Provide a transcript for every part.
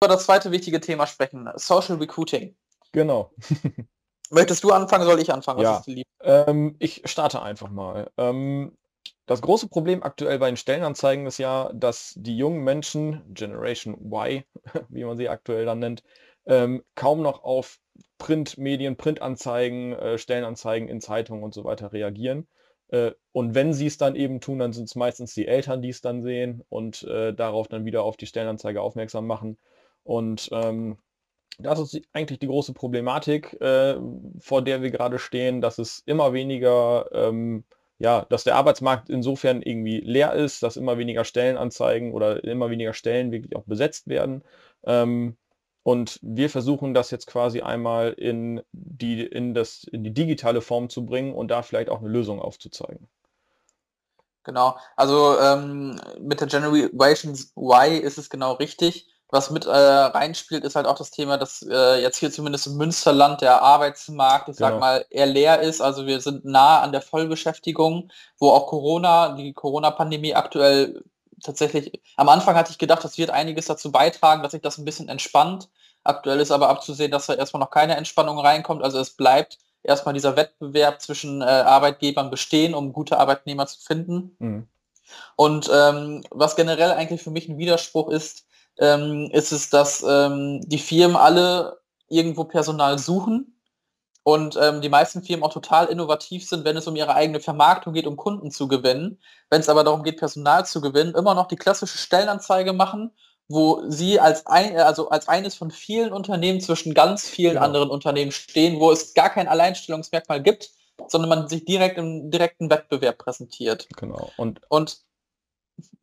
über das zweite wichtige Thema sprechen, Social Recruiting. Genau. Möchtest du anfangen, soll ich anfangen? ja, ähm, ich starte einfach mal. Ähm, das große Problem aktuell bei den Stellenanzeigen ist ja, dass die jungen Menschen, Generation Y, wie man sie aktuell dann nennt, ähm, kaum noch auf Printmedien, Printanzeigen, äh, Stellenanzeigen in Zeitungen und so weiter reagieren. Äh, und wenn sie es dann eben tun, dann sind es meistens die Eltern, die es dann sehen und äh, darauf dann wieder auf die Stellenanzeige aufmerksam machen. Und ähm, das ist eigentlich die große Problematik, äh, vor der wir gerade stehen, dass es immer weniger, ähm, ja, dass der Arbeitsmarkt insofern irgendwie leer ist, dass immer weniger Stellenanzeigen oder immer weniger Stellen wirklich auch besetzt werden. Ähm, und wir versuchen das jetzt quasi einmal in die, in, das, in die digitale Form zu bringen und da vielleicht auch eine Lösung aufzuzeigen. Genau, also ähm, mit der Generation Y ist es genau richtig. Was mit äh, reinspielt, ist halt auch das Thema, dass äh, jetzt hier zumindest im Münsterland der Arbeitsmarkt, ich genau. sag mal, eher leer ist. Also wir sind nah an der Vollbeschäftigung, wo auch Corona, die Corona-Pandemie aktuell tatsächlich, am Anfang hatte ich gedacht, das wird einiges dazu beitragen, dass sich das ein bisschen entspannt. Aktuell ist aber abzusehen, dass da erstmal noch keine Entspannung reinkommt. Also es bleibt erstmal dieser Wettbewerb zwischen äh, Arbeitgebern bestehen, um gute Arbeitnehmer zu finden. Mhm. Und ähm, was generell eigentlich für mich ein Widerspruch ist, ähm, ist es, dass ähm, die Firmen alle irgendwo Personal suchen und ähm, die meisten Firmen auch total innovativ sind, wenn es um ihre eigene Vermarktung geht, um Kunden zu gewinnen. Wenn es aber darum geht, Personal zu gewinnen, immer noch die klassische Stellenanzeige machen, wo sie als ein, also als eines von vielen Unternehmen zwischen ganz vielen genau. anderen Unternehmen stehen, wo es gar kein Alleinstellungsmerkmal gibt, sondern man sich direkt im direkten Wettbewerb präsentiert. Genau. Und, und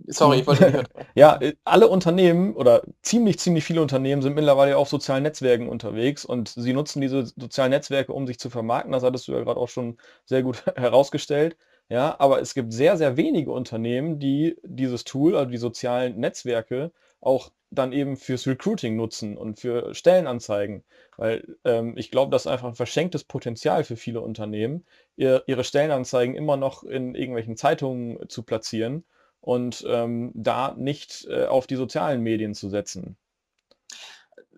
Sorry, ich wollte nicht Ja, äh, alle Unternehmen oder ziemlich, ziemlich viele Unternehmen sind mittlerweile auf sozialen Netzwerken unterwegs und sie nutzen diese sozialen Netzwerke, um sich zu vermarkten. Das hattest du ja gerade auch schon sehr gut herausgestellt. Ja, aber es gibt sehr, sehr wenige Unternehmen, die dieses Tool, also die sozialen Netzwerke, auch dann eben fürs Recruiting nutzen und für Stellenanzeigen. Weil ähm, ich glaube, das ist einfach ein verschenktes Potenzial für viele Unternehmen, ihr, ihre Stellenanzeigen immer noch in irgendwelchen Zeitungen zu platzieren und ähm, da nicht äh, auf die sozialen Medien zu setzen.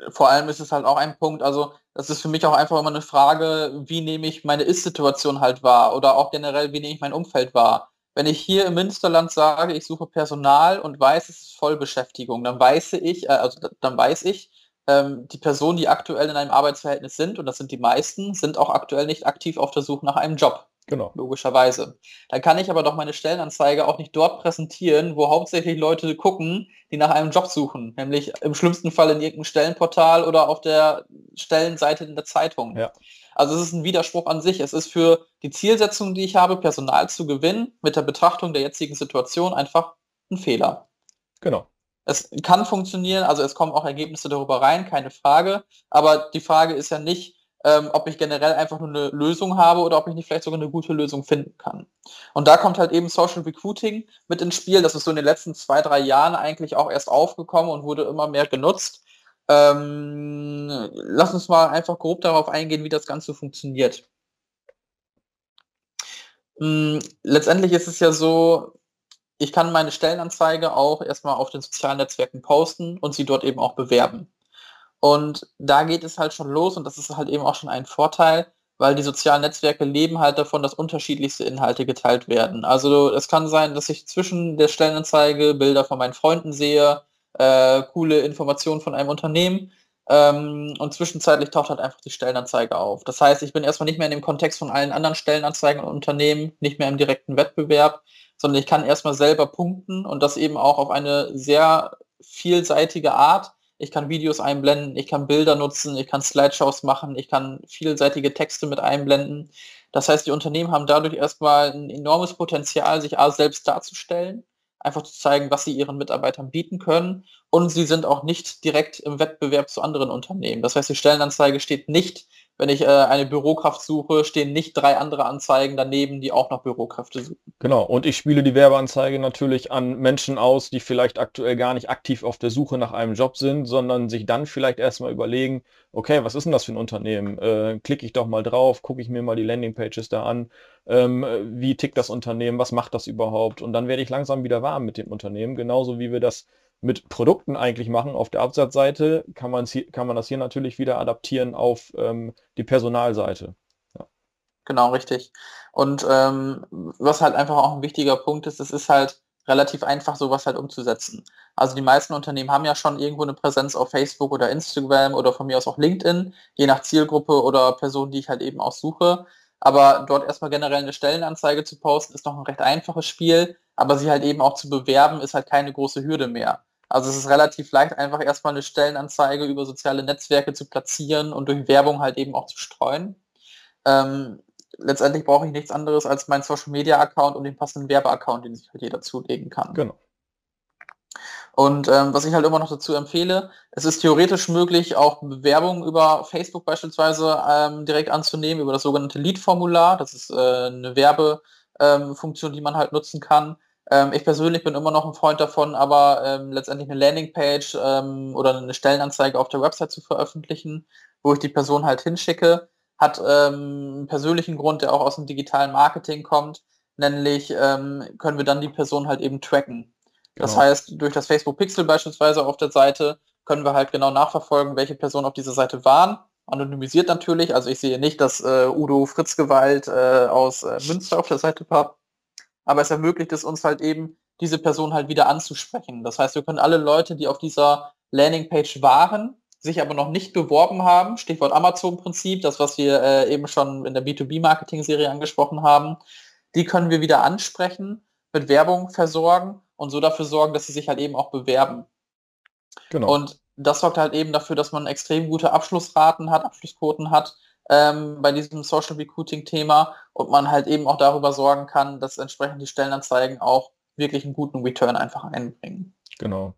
Vor allem ist es halt auch ein Punkt, also das ist für mich auch einfach immer eine Frage, wie nehme ich meine Ist-Situation halt wahr oder auch generell, wie nehme ich mein Umfeld wahr. Wenn ich hier im Münsterland sage, ich suche Personal und weiß, es ist Vollbeschäftigung, dann weiß ich, äh, also dann weiß ich, ähm, die Personen, die aktuell in einem Arbeitsverhältnis sind, und das sind die meisten, sind auch aktuell nicht aktiv auf der Suche nach einem Job. Genau. Logischerweise. Dann kann ich aber doch meine Stellenanzeige auch nicht dort präsentieren, wo hauptsächlich Leute gucken, die nach einem Job suchen. Nämlich im schlimmsten Fall in irgendeinem Stellenportal oder auf der Stellenseite in der Zeitung. Ja. Also es ist ein Widerspruch an sich. Es ist für die Zielsetzung, die ich habe, Personal zu gewinnen, mit der Betrachtung der jetzigen Situation einfach ein Fehler. Genau. Es kann funktionieren, also es kommen auch Ergebnisse darüber rein, keine Frage. Aber die Frage ist ja nicht, ähm, ob ich generell einfach nur eine Lösung habe oder ob ich nicht vielleicht sogar eine gute Lösung finden kann. Und da kommt halt eben Social Recruiting mit ins Spiel. Das ist so in den letzten zwei, drei Jahren eigentlich auch erst aufgekommen und wurde immer mehr genutzt. Ähm, lass uns mal einfach grob darauf eingehen, wie das Ganze funktioniert. Ähm, letztendlich ist es ja so, ich kann meine Stellenanzeige auch erstmal auf den sozialen Netzwerken posten und sie dort eben auch bewerben. Und da geht es halt schon los und das ist halt eben auch schon ein Vorteil, weil die sozialen Netzwerke leben halt davon, dass unterschiedlichste Inhalte geteilt werden. Also es kann sein, dass ich zwischen der Stellenanzeige Bilder von meinen Freunden sehe, äh, coole Informationen von einem Unternehmen ähm, und zwischenzeitlich taucht halt einfach die Stellenanzeige auf. Das heißt, ich bin erstmal nicht mehr in dem Kontext von allen anderen Stellenanzeigen und Unternehmen, nicht mehr im direkten Wettbewerb, sondern ich kann erstmal selber punkten und das eben auch auf eine sehr vielseitige Art ich kann Videos einblenden, ich kann Bilder nutzen, ich kann Slideshows machen, ich kann vielseitige Texte mit einblenden. Das heißt, die Unternehmen haben dadurch erstmal ein enormes Potenzial, sich A selbst darzustellen, einfach zu zeigen, was sie ihren Mitarbeitern bieten können. Und sie sind auch nicht direkt im Wettbewerb zu anderen Unternehmen. Das heißt, die Stellenanzeige steht nicht wenn ich äh, eine Bürokraft suche, stehen nicht drei andere Anzeigen daneben, die auch noch Bürokräfte suchen. Genau, und ich spiele die Werbeanzeige natürlich an Menschen aus, die vielleicht aktuell gar nicht aktiv auf der Suche nach einem Job sind, sondern sich dann vielleicht erstmal überlegen, okay, was ist denn das für ein Unternehmen? Äh, klicke ich doch mal drauf, gucke ich mir mal die Landingpages da an, ähm, wie tickt das Unternehmen, was macht das überhaupt? Und dann werde ich langsam wieder warm mit dem Unternehmen, genauso wie wir das mit Produkten eigentlich machen auf der Absatzseite, kann man, kann man das hier natürlich wieder adaptieren auf ähm, die Personalseite. Ja. Genau, richtig. Und ähm, was halt einfach auch ein wichtiger Punkt ist, es ist halt relativ einfach, sowas halt umzusetzen. Also die meisten Unternehmen haben ja schon irgendwo eine Präsenz auf Facebook oder Instagram oder von mir aus auch LinkedIn, je nach Zielgruppe oder Person, die ich halt eben auch suche. Aber dort erstmal generell eine Stellenanzeige zu posten, ist noch ein recht einfaches Spiel, aber sie halt eben auch zu bewerben, ist halt keine große Hürde mehr. Also es ist relativ leicht, einfach erstmal eine Stellenanzeige über soziale Netzwerke zu platzieren und durch Werbung halt eben auch zu streuen. Ähm, letztendlich brauche ich nichts anderes als meinen Social Media Account und den passenden Werbeaccount, den sich halt jeder zulegen kann. Genau. Und ähm, was ich halt immer noch dazu empfehle, es ist theoretisch möglich, auch Bewerbungen über Facebook beispielsweise ähm, direkt anzunehmen, über das sogenannte Lead-Formular. Das ist äh, eine Werbefunktion, ähm, die man halt nutzen kann. Ähm, ich persönlich bin immer noch ein Freund davon, aber ähm, letztendlich eine Landingpage ähm, oder eine Stellenanzeige auf der Website zu veröffentlichen, wo ich die Person halt hinschicke hat ähm, einen persönlichen Grund, der auch aus dem digitalen Marketing kommt, nämlich ähm, können wir dann die Person halt eben tracken. Genau. Das heißt, durch das Facebook Pixel beispielsweise auf der Seite können wir halt genau nachverfolgen, welche Personen auf dieser Seite waren. Anonymisiert natürlich, also ich sehe nicht, dass äh, Udo Fritzgewalt äh, aus äh, Münster auf der Seite war, aber es ermöglicht es uns halt eben, diese Person halt wieder anzusprechen. Das heißt, wir können alle Leute, die auf dieser Landingpage waren, sich aber noch nicht beworben haben, Stichwort Amazon-Prinzip, das, was wir äh, eben schon in der B2B-Marketing-Serie angesprochen haben, die können wir wieder ansprechen, mit Werbung versorgen und so dafür sorgen, dass sie sich halt eben auch bewerben. Genau. Und das sorgt halt eben dafür, dass man extrem gute Abschlussraten hat, Abschlussquoten hat ähm, bei diesem Social Recruiting-Thema und man halt eben auch darüber sorgen kann, dass entsprechend die Stellenanzeigen auch wirklich einen guten Return einfach einbringen. Genau.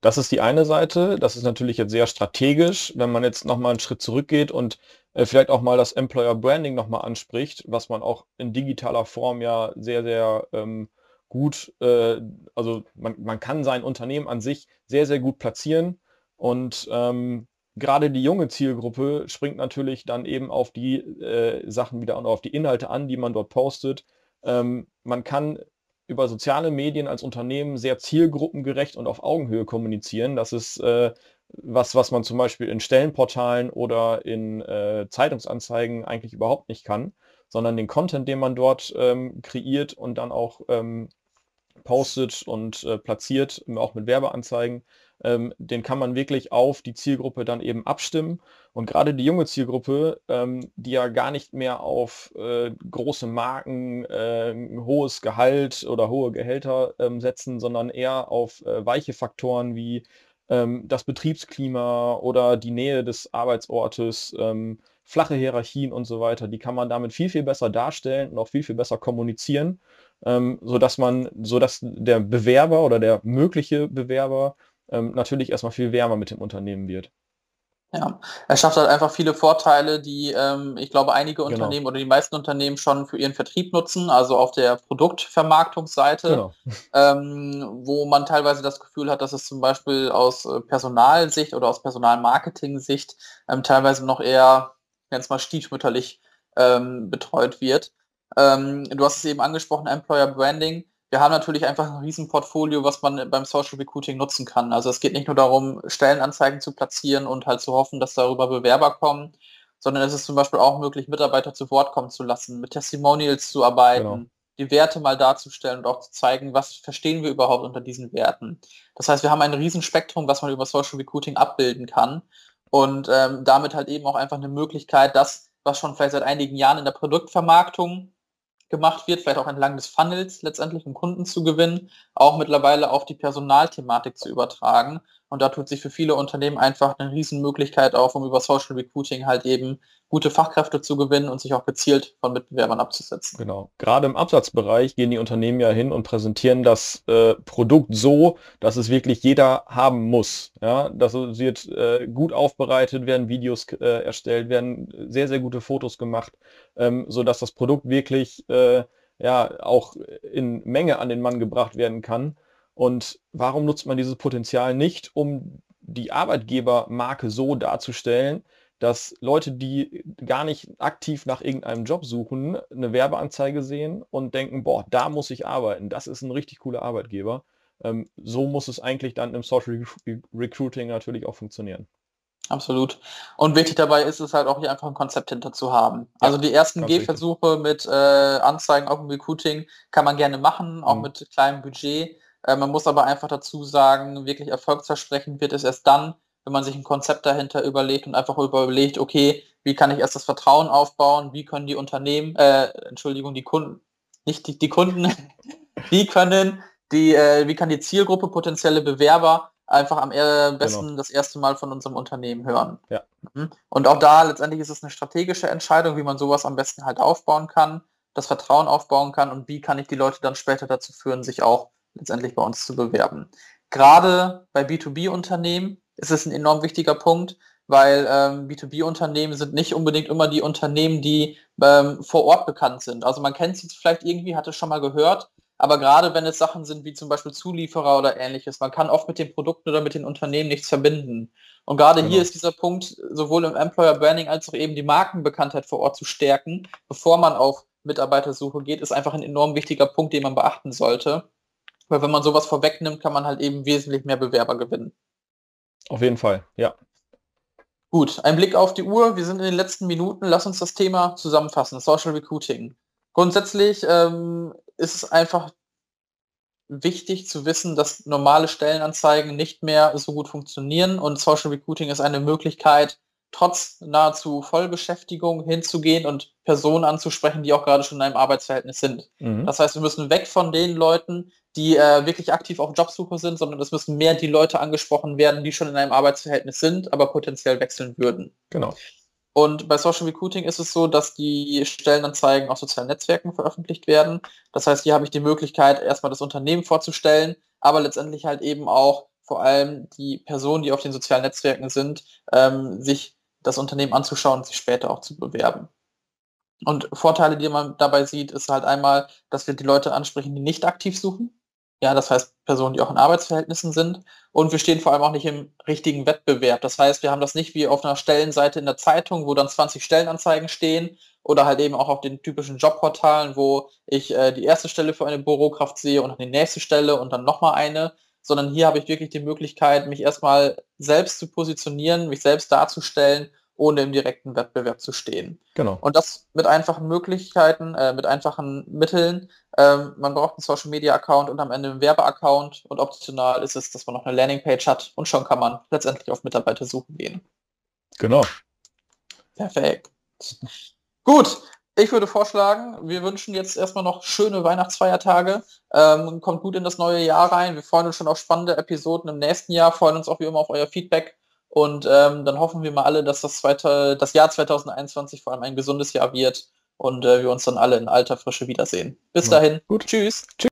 Das ist die eine Seite. Das ist natürlich jetzt sehr strategisch, wenn man jetzt nochmal einen Schritt zurückgeht und äh, vielleicht auch mal das Employer Branding nochmal anspricht, was man auch in digitaler Form ja sehr, sehr ähm, gut, äh, also man, man kann sein Unternehmen an sich sehr, sehr gut platzieren und ähm, gerade die junge Zielgruppe springt natürlich dann eben auf die äh, Sachen wieder und auf die Inhalte an, die man dort postet. Ähm, man kann über soziale Medien als Unternehmen sehr zielgruppengerecht und auf Augenhöhe kommunizieren. Das ist äh, was, was man zum Beispiel in Stellenportalen oder in äh, Zeitungsanzeigen eigentlich überhaupt nicht kann, sondern den Content, den man dort ähm, kreiert und dann auch ähm, postet und äh, platziert, auch mit Werbeanzeigen, ähm, den kann man wirklich auf die Zielgruppe dann eben abstimmen. Und gerade die junge Zielgruppe, ähm, die ja gar nicht mehr auf äh, große Marken, äh, hohes Gehalt oder hohe Gehälter ähm, setzen, sondern eher auf äh, weiche Faktoren wie ähm, das Betriebsklima oder die Nähe des Arbeitsortes, ähm, flache Hierarchien und so weiter, die kann man damit viel, viel besser darstellen und auch viel, viel besser kommunizieren, ähm, sodass man, sodass der Bewerber oder der mögliche Bewerber ähm, natürlich erstmal viel wärmer mit dem Unternehmen wird. Ja, er schafft halt einfach viele Vorteile, die ähm, ich glaube einige genau. Unternehmen oder die meisten Unternehmen schon für ihren Vertrieb nutzen, also auf der Produktvermarktungsseite, genau. ähm, wo man teilweise das Gefühl hat, dass es zum Beispiel aus äh, Personalsicht oder aus Personalmarketing-Sicht ähm, teilweise noch eher, ganz mal stiefmütterlich ähm, betreut wird. Ähm, du hast es eben angesprochen, Employer Branding wir haben natürlich einfach ein Riesenportfolio, was man beim Social Recruiting nutzen kann. Also es geht nicht nur darum, Stellenanzeigen zu platzieren und halt zu hoffen, dass darüber Bewerber kommen, sondern es ist zum Beispiel auch möglich, Mitarbeiter zu Wort kommen zu lassen, mit Testimonials zu arbeiten, genau. die Werte mal darzustellen und auch zu zeigen, was verstehen wir überhaupt unter diesen Werten. Das heißt, wir haben ein Riesenspektrum, was man über Social Recruiting abbilden kann und ähm, damit halt eben auch einfach eine Möglichkeit, das, was schon vielleicht seit einigen Jahren in der Produktvermarktung gemacht wird, vielleicht auch entlang des Funnels letztendlich, um Kunden zu gewinnen, auch mittlerweile auf die Personalthematik zu übertragen. Und da tut sich für viele Unternehmen einfach eine Riesenmöglichkeit auf, um über Social Recruiting halt eben gute Fachkräfte zu gewinnen und sich auch gezielt von Mitbewerbern abzusetzen. Genau. Gerade im Absatzbereich gehen die Unternehmen ja hin und präsentieren das äh, Produkt so, dass es wirklich jeder haben muss. Ja, das wird äh, gut aufbereitet, werden Videos äh, erstellt, werden sehr, sehr gute Fotos gemacht, ähm, sodass das Produkt wirklich äh, ja auch in Menge an den Mann gebracht werden kann. Und warum nutzt man dieses Potenzial nicht, um die Arbeitgebermarke so darzustellen, dass Leute, die gar nicht aktiv nach irgendeinem Job suchen, eine Werbeanzeige sehen und denken, boah, da muss ich arbeiten, das ist ein richtig cooler Arbeitgeber. Ähm, so muss es eigentlich dann im Social Recruiting natürlich auch funktionieren. Absolut. Und wichtig dabei ist es halt auch hier einfach ein Konzept hinter zu haben. Ja, also die ersten Gehversuche mit äh, Anzeigen auf dem Recruiting kann man gerne machen, auch mhm. mit kleinem Budget. Äh, man muss aber einfach dazu sagen, wirklich erfolgsversprechend wird es erst dann, wenn man sich ein Konzept dahinter überlegt und einfach überlegt, okay, wie kann ich erst das Vertrauen aufbauen, wie können die Unternehmen, äh, Entschuldigung, die Kunden, nicht die, die Kunden, wie können die, äh, wie kann die Zielgruppe potenzielle Bewerber einfach am besten genau. das erste Mal von unserem Unternehmen hören. Ja. Mhm. Und auch da letztendlich ist es eine strategische Entscheidung, wie man sowas am besten halt aufbauen kann, das Vertrauen aufbauen kann und wie kann ich die Leute dann später dazu führen, sich auch letztendlich bei uns zu bewerben. Gerade bei B2B-Unternehmen ist es ein enorm wichtiger Punkt, weil ähm, B2B-Unternehmen sind nicht unbedingt immer die Unternehmen, die ähm, vor Ort bekannt sind. Also man kennt sie vielleicht irgendwie, hat es schon mal gehört, aber gerade wenn es Sachen sind wie zum Beispiel Zulieferer oder ähnliches, man kann oft mit den Produkten oder mit den Unternehmen nichts verbinden. Und gerade genau. hier ist dieser Punkt, sowohl im Employer Branding als auch eben die Markenbekanntheit vor Ort zu stärken, bevor man auf Mitarbeitersuche geht, ist einfach ein enorm wichtiger Punkt, den man beachten sollte. Weil wenn man sowas vorwegnimmt, kann man halt eben wesentlich mehr Bewerber gewinnen. Auf jeden Fall, ja. Gut, ein Blick auf die Uhr. Wir sind in den letzten Minuten. Lass uns das Thema zusammenfassen. Social Recruiting. Grundsätzlich ähm, ist es einfach wichtig zu wissen, dass normale Stellenanzeigen nicht mehr so gut funktionieren und Social Recruiting ist eine Möglichkeit, trotz nahezu Vollbeschäftigung hinzugehen und Personen anzusprechen, die auch gerade schon in einem Arbeitsverhältnis sind. Mhm. Das heißt, wir müssen weg von den Leuten, die äh, wirklich aktiv auf Jobsuche sind, sondern es müssen mehr die Leute angesprochen werden, die schon in einem Arbeitsverhältnis sind, aber potenziell wechseln würden. Genau. Und bei Social Recruiting ist es so, dass die Stellenanzeigen auf sozialen Netzwerken veröffentlicht werden. Das heißt, hier habe ich die Möglichkeit, erstmal das Unternehmen vorzustellen, aber letztendlich halt eben auch vor allem die Personen, die auf den sozialen Netzwerken sind, ähm, sich das Unternehmen anzuschauen und sich später auch zu bewerben. Und Vorteile, die man dabei sieht, ist halt einmal, dass wir die Leute ansprechen, die nicht aktiv suchen. Ja, das heißt Personen, die auch in Arbeitsverhältnissen sind. Und wir stehen vor allem auch nicht im richtigen Wettbewerb. Das heißt, wir haben das nicht wie auf einer Stellenseite in der Zeitung, wo dann 20 Stellenanzeigen stehen oder halt eben auch auf den typischen Jobportalen, wo ich äh, die erste Stelle für eine Bürokraft sehe und dann die nächste Stelle und dann nochmal eine, sondern hier habe ich wirklich die Möglichkeit, mich erstmal selbst zu positionieren, mich selbst darzustellen ohne im direkten Wettbewerb zu stehen. Genau. Und das mit einfachen Möglichkeiten, äh, mit einfachen Mitteln. Ähm, man braucht einen Social Media Account und am Ende einen Werbeaccount und optional ist es, dass man noch eine Landingpage hat und schon kann man letztendlich auf Mitarbeiter suchen gehen. Genau. Perfekt. Gut, ich würde vorschlagen, wir wünschen jetzt erstmal noch schöne Weihnachtsfeiertage. Ähm, kommt gut in das neue Jahr rein. Wir freuen uns schon auf spannende Episoden im nächsten Jahr, freuen uns auch wie immer auf euer Feedback und ähm, dann hoffen wir mal alle, dass das, zweite, das Jahr 2021 vor allem ein gesundes Jahr wird und äh, wir uns dann alle in alter Frische wiedersehen. Bis ja. dahin. Gut. Tschüss. Tschüss.